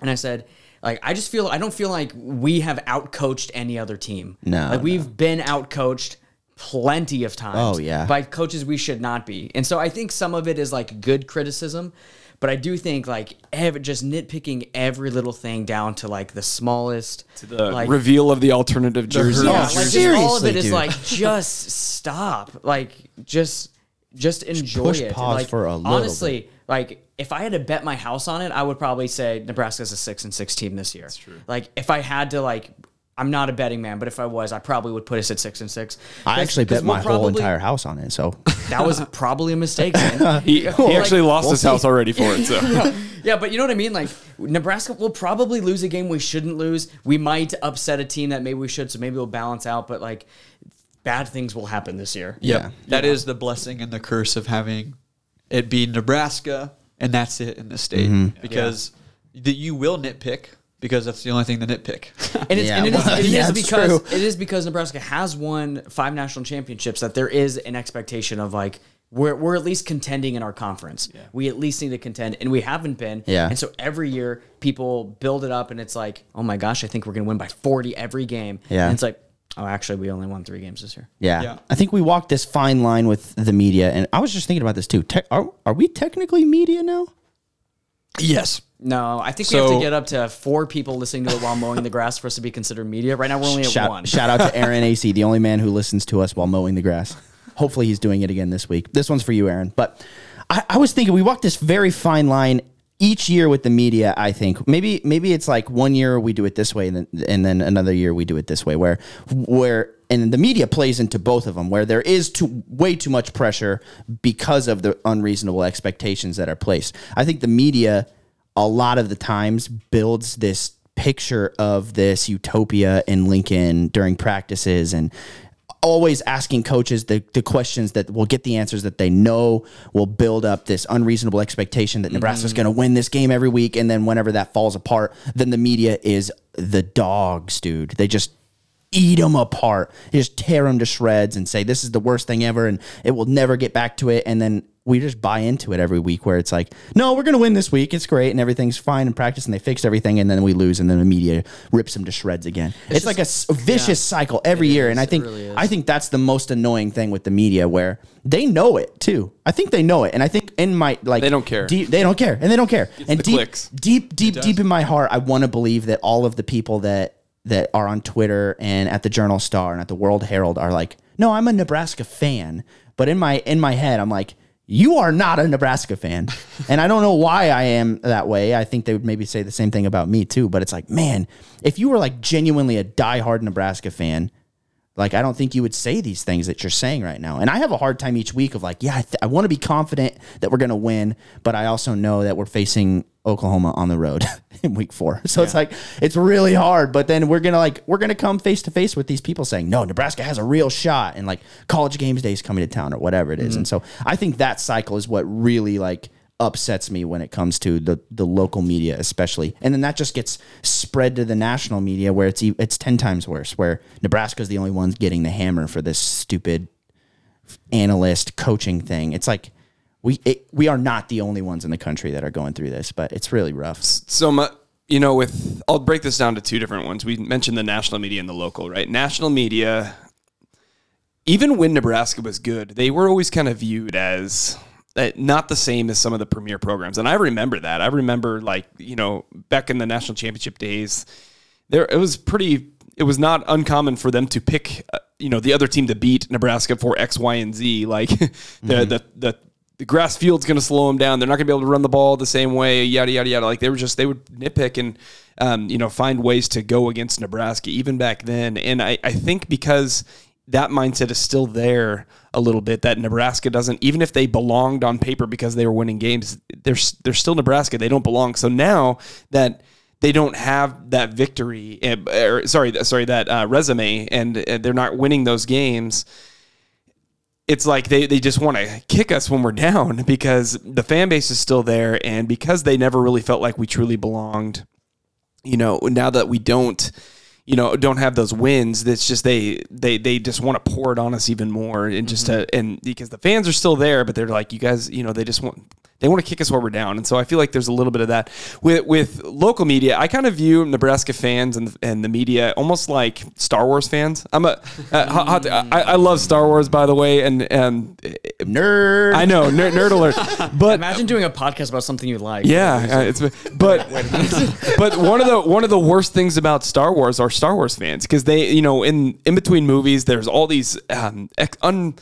and I said like I just feel I don't feel like we have outcoached any other team.
No,
like we've been outcoached plenty of times.
Oh, yeah.
by coaches we should not be. And so I think some of it is like good criticism, but I do think like ev- just nitpicking every little thing down to like the smallest,
The
like
reveal of the alternative jersey.
yeah,
Oh,
like just
seriously,
all of it is
dude.
like just stop, like just just enjoy
push
it.
pause
like,
for a little
honestly, like if I had to bet my house on it, I would probably say Nebraska's a six and six team this year. That's
true.
Like if I had to like. I'm not a betting man, but if I was, I probably would put us at six and six.
I actually bet
we'll
my whole entire house on it. So
That was probably a mistake. man.
He, he actually lost his house already for it. So
Yeah, but you know what I mean? Like Nebraska will probably lose a game we shouldn't lose. We might upset a team that maybe we should, so maybe we'll balance out, but like bad things will happen this year.
Yeah.
That is the blessing and the curse of having it be Nebraska and that's it in the state
Mm-hmm.
because that you will nitpick because that's the only thing to nitpick.
And it's
Yeah,
and it is,
well,
it is
yeah, it's
because
true.
it is because Nebraska has won five national championships that there is an expectation of like we're, we're at least contending in our conference. We at least need to contend, and we haven't been.
Yeah.
And so every year people build it up, and it's like, oh my gosh, I think we're gonna win by forty every game.
Yeah.
And it's like, oh, actually, we only won three games this year.
yeah.
Yeah.
I think we walked this fine line with the media, and I was just thinking about this too. Te- are are we technically media now?
Yes.
No, I think we have
So-
to get up to four people listening to it while mowing the grass for us to be considered media. Right now, we're only at
Shout,
one.
shout out to Aaron AC, the only man who listens to us while mowing the grass. Hopefully, he's doing it again this week. This one's for you, Aaron. But I, I was thinking we walk this very fine line each year with the media. I think maybe maybe it's like one year we do it this way, and then and then another year we do it this way. Where where and the media plays into both of them. Where there is too way too much pressure because of the unreasonable expectations that are placed. I think the media a lot of the times builds this picture of this utopia in Lincoln during practices and always asking coaches the, the questions that will get the answers that they know will build up this unreasonable expectation that Nebraska's mm-hmm. going to win this game every week. And then whenever that falls apart, then the media is the dogs, dude. They just eat them apart. They just tear them to shreds and say this is the worst thing ever and it will never get back to it. And then we just buy into it every week where it's like, no, we're going to win this week. It's great and everything's fine in practice and they fixed everything and then we lose and then the media rips them to shreds again. It's, like a vicious cycle every year. and I think
really.
I think that's the most annoying thing with the media where they know it too. I think they know it. And I think in my like
They don't care.
Deep, they don't care. And they don't care. and
the
deep,
clicks.
deep, deep, deep in my heart, I want to believe that all of the people that that are on Twitter and at the Journal Star and at the World Herald are like, no, I'm a Nebraska fan. But in my in my head, I'm like, you are not a Nebraska fan. and I don't know why I am that way. I think they would maybe say the same thing about me too. But it's like, man, if you were like genuinely a diehard Nebraska fan, like I don't think you would say these things that you're saying right now. And I have a hard time each week of like, yeah, I, th- I want to be confident that we're going to win, but I also know that we're facing Oklahoma on the road in week 4. So it's like it's really hard, but then we're going to like we're going to come face to face with these people saying, "No, Nebraska has a real shot." And like college games day is coming to town or whatever it is. Mm-hmm. And so I think that cycle is what really like upsets me when it comes to the the local media especially and then that just gets spread to the national media where it's it's 10 times worse where Nebraska's the only ones getting the hammer for this stupid analyst coaching thing it's like we it, we are not the only ones in the country that are going through this but it's really rough.
So mu you know with i'll break this down to two different ones. We mentioned the national media and the local right? National media even when nebraska was good they were always kind of viewed as uh, not the same as some of the premier programs. And i remember that. I remember like you know back in the national championship days there it was pretty it was not uncommon for them to pick uh, you know the other team to beat nebraska for x y and z. Like the, the the the grass field's going to slow them down. They're not going to be able to run the ball the same way. Yada yada yada. Like they were just they would nitpick and um, you know find ways to go against Nebraska even back then. And I, I think because that mindset is still there a little bit that Nebraska doesn't even if they belonged on paper because they were winning games they're they're still Nebraska they don't belong so now that they don't have that victory eh, or sorry sorry that uh, resume and uh, they're not winning those games it's like they, they just want to kick us when we're down because the fan base is still there and because they never really felt like we truly belonged you know now that we don't you know don't have those wins that's just they they they just want to pour it on us even more and just mm-hmm. to and because the fans are still there but they're like you guys you know they just want they want to kick us while we're down and so i feel like there's a little bit of that with with local media i kind of view nebraska fans and and the media almost like star wars fans i'm a uh, hot, hot- I, I love star wars by the way and and
Nerd.
i know nerd, nerd alert but
Imagine doing a podcast about something you like.
yeah, uh, it's but but one of the one of the worst things about Star Wars are Star Wars fans because they you know in in between movies there's all these um, un,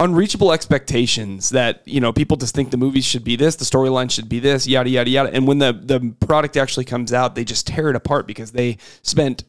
unreachable expectations that you know people just think the movies should be this, the storyline should be this, yada yada yada, and when the the product actually comes out, they just tear it apart because they spent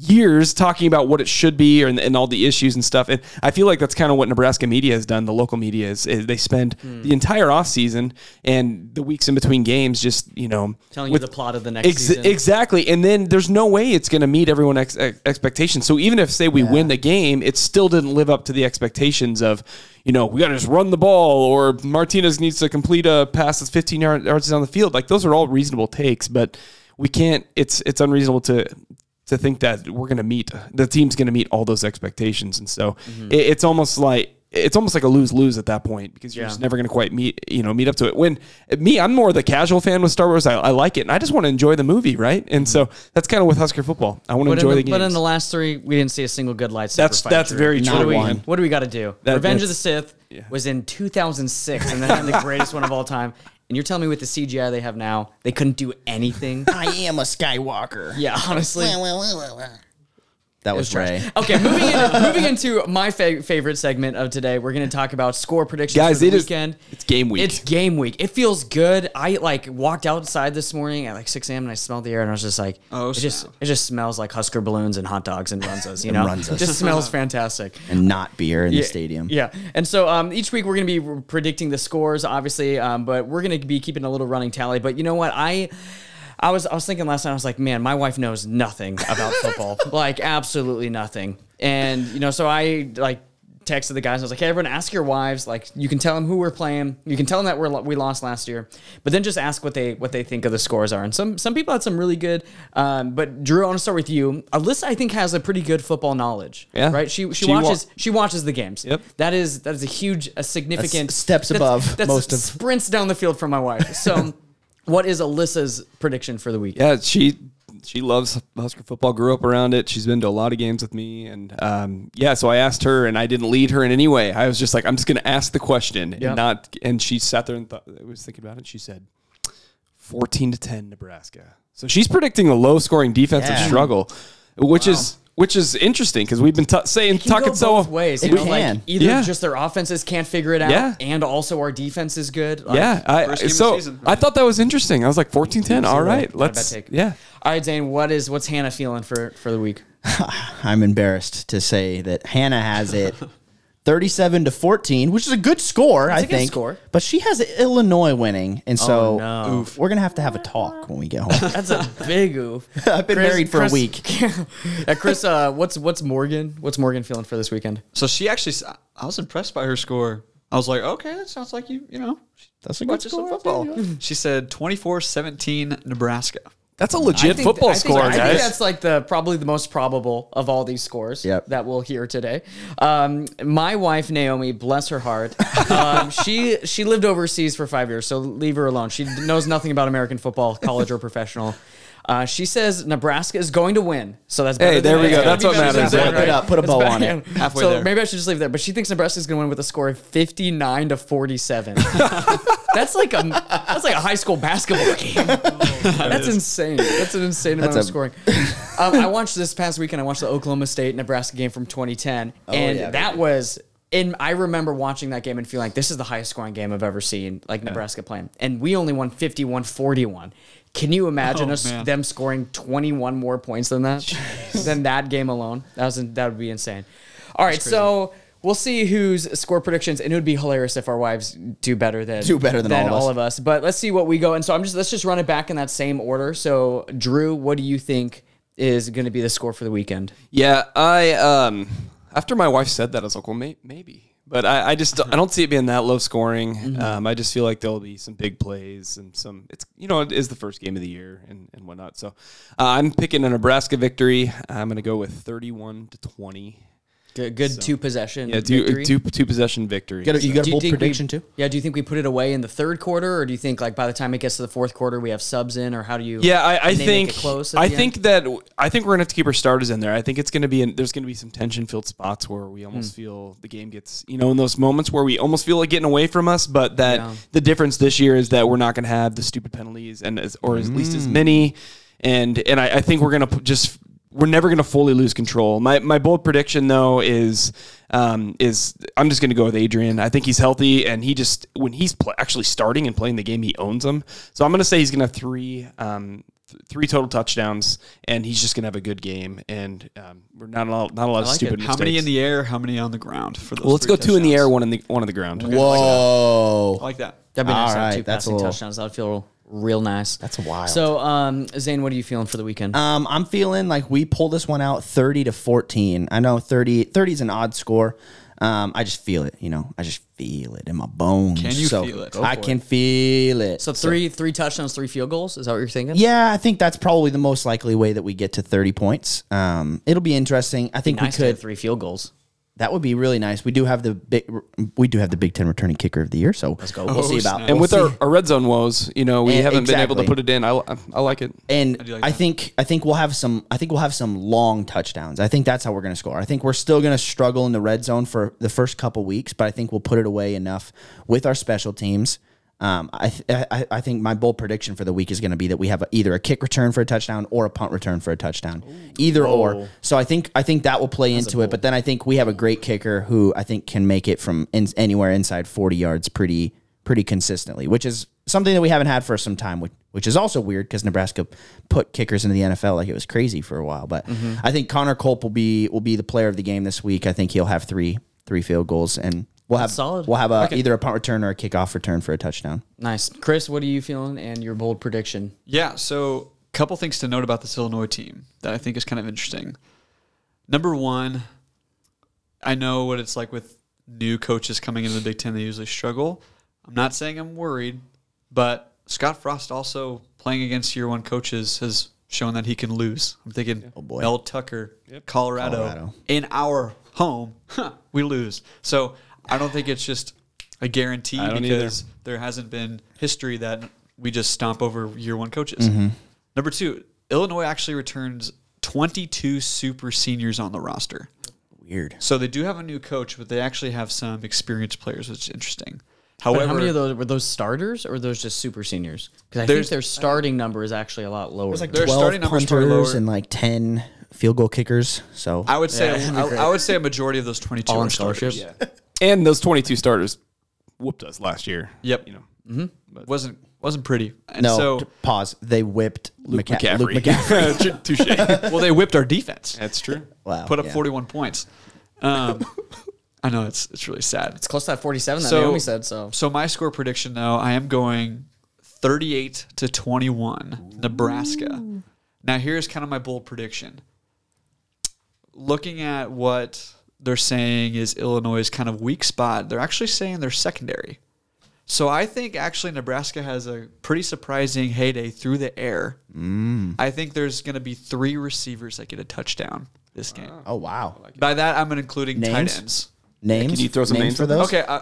years talking about what it should be and, and all the issues and stuff. And I feel like that's kind of what Nebraska media has done. The local media is, is they spend
Hmm.
the entire off season and the weeks in between games just, you know,
Telling
with-
you the plot of the next
Ex-
season.
Exactly. And then there's no way it's going to meet everyone's ex- ex- expectations. So even if, say, we win the game, it still didn't live up to the expectations of, you know, we got to just run the ball or Martinez needs to complete a pass that's 15 yards down the field. Like those are all reasonable takes, but we can't, it's, it's unreasonable to, to think that we're going to meet the team's going to meet all those expectations. And so
Mm-hmm.
it, it's almost like, it's almost like a lose lose at that point because you're
Yeah.
just never going to quite meet you know meet up to it. When me, I'm more the casual fan with Star Wars. I, I like it, and I just want to enjoy the movie, right? And so that's kind of with Husker football. I want to enjoy
in,
the, games.
but in the last three, we didn't see a single good lightsaber
That's-
fight.
that's very
What
true,
do we, what do we got to do?
That-
Revenge of the Sith was in 2006, and then the greatest one of all time. And you're telling me with the CGI they have now, they couldn't do anything?
I am a Skywalker.
yeah, honestly.
That was Rey.
Okay, moving in, moving into my fa- favorite segment of today, we're going to talk about score predictions
Guys,
for the
it is-
weekend.
it's game week.
It's game week. It feels good. I like walked outside this morning at like 6 a.m. and I smelled the air and I was just like,
Oh,
it just
snap.
it just smells like Husker balloons and hot dogs and runzas. You know,
Runzas.
it just smells fantastic.
And not beer in the stadium.
Yeah. And so um, each week we're going to be predicting the scores, obviously, um, but we're going to be keeping a little running tally. But you know what? I. I was I was thinking last night I was like, man, my wife knows nothing about football, like absolutely nothing. And you know, so I like texted the guys. I was like, hey, everyone, ask your wives. Like, you can tell them who we're playing. You can tell them that we're we lost last year, but then just ask what they what they think of the scores are. And some some people had some really good. Um, but Drew, I want to start with you. Alyssa, I think, has a pretty good football knowledge.
Yeah.
Right. She she,
She wa-
watches she watches the games.
Yep.
That is that is a huge, a significant
steps
that's-
above
that's
most of-
sprints down the field from my wife. So, what is Alyssa's prediction for the week?
yeah, she she loves Husker football. Grew up around it. She's been to a lot of games with me, and um, yeah. So I asked her, and I didn't lead her in any way. I was just like, I'm just going to ask the question,
Yep.
and not. And she sat there and thought, was thinking about it. She said, 14 to 10 Nebraska. So she's predicting a low scoring defensive
Yeah.
struggle, which is which is interesting because we've been t- saying
It
talking so
both ways. You
It
know,
can.
like either
Yeah.
just their offenses can't figure it out,
Yeah.
and also our defense is good. Like,
Yeah, I,
First game of
so
season.
I thought that was interesting. I was like 14-10. All right,
Not
let's
take.
yeah.
All right, Zane. What is what's Hannah feeling for for the week?
I'm embarrassed to say that Hannah has it 37 to 14, which is a good score, I
a good
think.
score.
But she has Illinois winning, and so
Oh, no.
oof, we're gonna have to have a talk when we get home.
That's a big oof.
I've been
Chris-
married for
Chris-
a week.
yeah, Chris. Uh, what's what's Morgan? What's Morgan feeling for this weekend?
So she actually, s- I was impressed by her score. I was like, okay, that sounds like you, you know,
That's a good
watches some
score.
football. She said 24-17 Nebraska.
That's a legit
think-
football
I think-
score,
I think that's like the probably the most probable of all these scores
Yep.
that we'll hear today. Um, my wife Naomi, bless her heart, um, she she lived overseas for five years, so leave her alone. She knows nothing about American football, college or professional. Uh, she says Nebraska is going to win, so that's better
Hey, there we go. That's what matters. Wrap
it up. Put a bow on it.
Halfway
so
there.
maybe I should just leave there. But she thinks Nebraska is going to win with a score of fifty nine to forty seven. that's like a that's like a high school basketball game. That's insane. That's an insane amount of scoring. um, I watched this past weekend. I watched the Oklahoma State Nebraska game from 2010, and
yeah,
that was. In, I remember watching that game and feeling like this is the highest scoring game I've ever seen, like Nebraska playing. And we only won 51 41. Can you imagine
Oh,
us
man.
them scoring 21 more points than that? than that game alone? That was that would be insane. All right, so we'll see whose score predictions, and it would be hilarious if our wives do better than
Do better than all of us.
But let's see what we go. And so I'm just let's just run it back in that same order. So Drew, what do you think is going to be the score for the weekend?
Yeah, I um after my wife said that, I was like, well, may- maybe, But I, I just I don't see it being that low scoring.
Mm-hmm.
Um, I just feel like there'll be some big plays and some. It's you know it is the first game of the year and, and whatnot. So uh, I'm picking a Nebraska victory. I'm going to go with 31 to 20.
Good, good two possession.
Yeah, two,
victory.
two, two possession victory.
You got a, you got a
Do you
bold
think we-
prediction too?
Yeah, do you think we put it away in the third quarter, or do you think like by the time it gets to the fourth quarter we have subs in, or how do you?
Yeah, I, I
can they make
think
close.
I think
end?
that I think we're gonna have to keep our starters in there. I think it's gonna be there's gonna be some tension filled spots where we almost
Hmm.
feel the game gets you know in those moments where we almost feel like getting away from us. But that
Yeah.
the difference this year is that we're not gonna have the stupid penalties and as, or at least as many. And and I, I think we're gonna just we're never gonna fully lose control. My my bold prediction though is um, is I'm just gonna go with Adrian. I think he's healthy and he just when he's pl- actually starting and playing the game he owns them. So I'm gonna say he's gonna have three um, th- three total touchdowns and he's just gonna have a good game and um, we're not a lot, not a lot of
like
stupid
it.
How many in the air? How many on the ground for those?
well, let's
three
go two in the air, one in the one on the ground.
Whoa.
I like that.
That'd be nice
All
to
right,
two
that's a
passing
little-
touchdowns. That would feel real nice.
That's wild.
So, um, Zane, what are you feeling for the weekend?
Um, I'm feeling like we pull this one out 30 to 14. I know 30 30 is an odd score. Um, I just feel it, you know. I just feel it in my bones.
Can you
So
feel it? Go
I
for
can feel it.
so three three touchdowns, three field goals. Is that what you're thinking?
Yeah, I think that's probably the most likely way that we get to 30 points. Um, it'll be interesting. I think
nice
we
to have
could.
three field goals.
That would be really nice. We do have the big. We do have the Big Ten returning kicker of the year. So let's
go.
We'll
Oh,
see about.
snap.
And
we'll
with
see.
our, our red zone woes, you know, we
Eh,
haven't been able to put it in. I, I, I like it.
And
do like
I think I think we'll have some I think we'll have some long touchdowns. I think that's how we're going to score. I think we're still going to struggle in the red zone for the first couple weeks, but I think we'll put it away enough with our special teams. Um, I, th- I I think my bold prediction for the week is going to be that we have a, either a kick return for a touchdown or a punt return for a touchdown, either or. So I think I think that will play into it. But then I think we have a great kicker who I think can make it from in, anywhere inside forty yards pretty pretty consistently, which is something that we haven't had for some time, which, which is also weird because Nebraska put kickers into the NFL like it was crazy for a while. But
Mm-hmm.
I think Connor Culp will be will be the player of the game this week. I think he'll have three three field goals and we'll have
solid.
we'll have a, either a punt return or a kickoff return for a touchdown.
Nice, Chris. What are you feeling? And your bold prediction?
Yeah, so a couple things to note about this Illinois team that I think is kind of interesting. Number one, I know what it's like with new coaches coming into the Big Ten. They usually struggle. I'm not saying I'm worried, but Scott Frost also playing against year one coaches has shown that he can lose. I'm thinking oh
boy.
Mel Tucker, Colorado,
Colorado.
in our home, we lose. So I don't think it's just a guarantee
I don't
because there hasn't been history that we just stomp over year one coaches.
Mm-hmm.
Number two, Illinois actually returns 22 super seniors on the roster.
Weird.
So they do have a new coach, but they actually have some experienced players, which is interesting.
But
However,
how many of those were those starters or those just super seniors? Because I think their starting number is actually a lot lower.
Like
Their
twelve
starting numbers probably
punters
lower.
and like ten field goal kickers. So
I would say
Yeah,
I. I would say a majority of those 22
All
are
on
starters.
scholarship?
And those 22 starters whooped us last year.
Yep.
You know, mm-hmm.
wasn't wasn't pretty. And
no,
so
pause. They whipped
Luke
McCa-
McCaffrey.
Luke McCaffrey.
Touche.
well, they whipped our defense.
That's true.
wow.
Put up
yeah.
41 points. Um, I know it's it's really sad.
it's close to that forty-seven that
So-
Naomi said. So
So my score prediction though, I am going 38 to 21 Nebraska. Now here's kind of my bold prediction. Looking at what they're saying is Illinois' kind of weak spot, they're actually saying they're secondary. So I think actually Nebraska has a pretty surprising heyday through the air. I think there's going to be three receivers that get a touchdown this game.
Oh wow.
By that I'm including
Names?
tight ends.
Names.
Can you throw some names
for
out
those?
Okay, uh,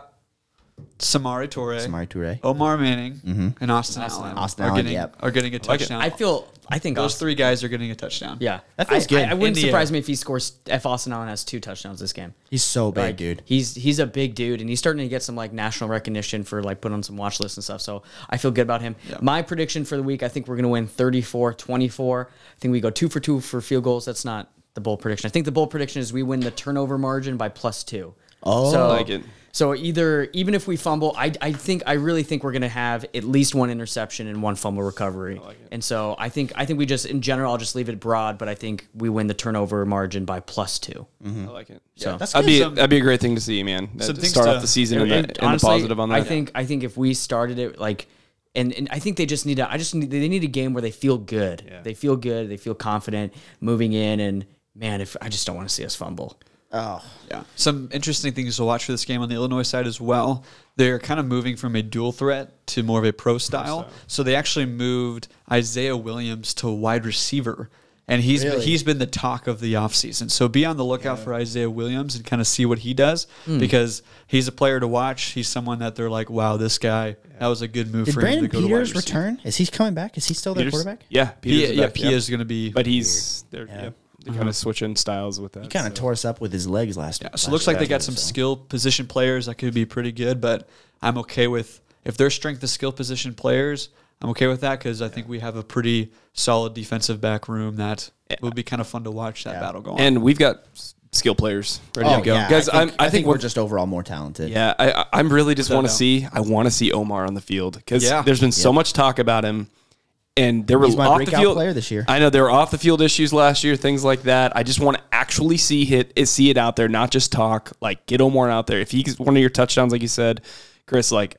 Samori Toure.
Samori Toure.
Omar Manning mm-hmm. and Austin, Allen
Austin
are
Allen,
getting
yep.
are getting a touchdown.
I feel I think
those
Austin-
three guys are getting a touchdown.
Yeah,
That feels
I,
good.
I, I wouldn't
In the
surprise me if he scores. If Austin Allen has two touchdowns this game.
He's so big,
Like,
dude.
He's he's a big dude, and he's starting to get some like national recognition for like put on some watch lists and stuff. So I feel good about him. My prediction for the week, I think we're gonna win 34-24. I think we go two for two for field goals. That's not the bold prediction. I think the bold prediction is we win the turnover margin by plus two.
Oh.
so,
I like it.
So either even if we fumble, I, I think I really think we're gonna have at least one interception and one fumble recovery. Like And so I think I think we just in general I'll just leave it broad, but I think we win the turnover margin by plus two. Mm-hmm.
I like it.
So
That's
That'd be
Some-
that'd be a great thing to see, man. That-
some
to start
to-
off the season in,
And
the, in the
honestly,
positive on that.
I think I think if we started it like, and, and I think they just need to. I just need they need a game where they feel good. They feel good. They feel confident moving in. And man, if I just don't want to see us fumble.
Oh,
Yeah. Some interesting things to watch for this game on the Illinois side as well. They're kind of moving from a dual threat to more of a pro style. So they actually moved Isaiah Williams to wide receiver. And he's
Really?
he's been the talk of the offseason. So be on the lookout for Isaiah Williams and kind of see what he does
Hmm.
because he's a player to watch. He's someone that they're like, wow, this guy, that was a good move
did
for him
Brandon
to go to wide
Peters
receiver.
return? Is he coming back? Is he still their
Peters-
quarterback?
Yeah, Peters
He,
is
yeah,
back,
he is going to be.
But he's they're yeah.
Yeah.
they're kind of uh-huh. switching styles with that.
He kind of
so.
tore us up with his legs last.
Yeah, so it looks like they got some
so.
skill position players that could be pretty good, but I'm okay with if they're strength of skill position players. I'm okay with that because I think we have a pretty solid defensive back room that will be kind of fun to watch that
Yeah.
battle go on.
and we've got skill players ready
Oh,
to go.
yeah,
Guys,
I
I'm,
think,
I think
we're
we're
just overall more talented.
Yeah, I, I- I'm really just want to see. I want to see Omar on the field because
Yeah.
there's been so much talk about him, and there were off the field
player this year.
I know there were off the field issues last year, things like that. I just want to actually see hit, see it out there, not just talk. Like get Omar out there. If he's one of your touchdowns, like you said, Chris, like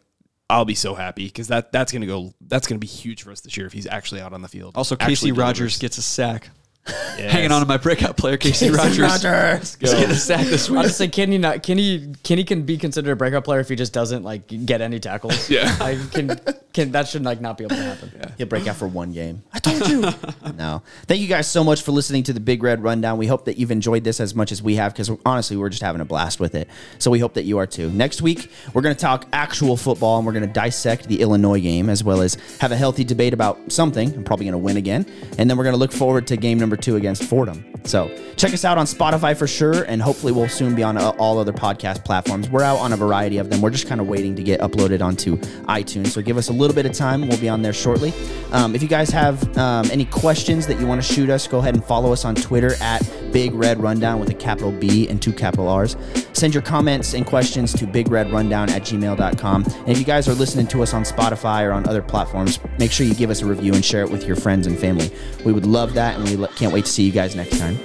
I'll be so happy because that that's gonna go. That's gonna be huge for us this year if he's actually out on the field.
also, Casey Rogers
delivers.
gets a sack.
Yes.
Hanging on to my breakout player, Casey, Rogers.
Rogers.
He's getting a sack this week.
I
week.
just say Kenny not Kenny Kenny can he can be considered a breakout player if he just doesn't like get any tackles.
Yeah.
I can can that should like not be able to happen. Yeah.
He'll break out for one game. I told you. no. Thank you guys so much for listening to the Big Red Rundown. We hope that you've enjoyed this as much as we have because honestly, we're just having a blast with it. So we hope that you are too. Next week, we're going to talk actual football and we're going to dissect the Illinois game as well as have a healthy debate about something. I'm probably going to win again. And then we're going to look forward to game number two against Fordham. So check us out on Spotify for sure. And hopefully, we'll soon be on uh, all other podcast platforms. We're out on a variety of them. We're just kind of waiting to get uploaded onto iTunes. So give us a little bit of time. We'll be on there shortly. Um, if you guys have um, any questions that you want to shoot us, go ahead and follow us on Twitter at Big Red Rundown with a capital B and two capital R's. Send your comments and questions to bigredrundown at gmail.com. And if you guys are listening to us on Spotify or on other platforms, make sure you give us a review and share it with your friends and family. We would love that, and we can't wait to see you guys next time.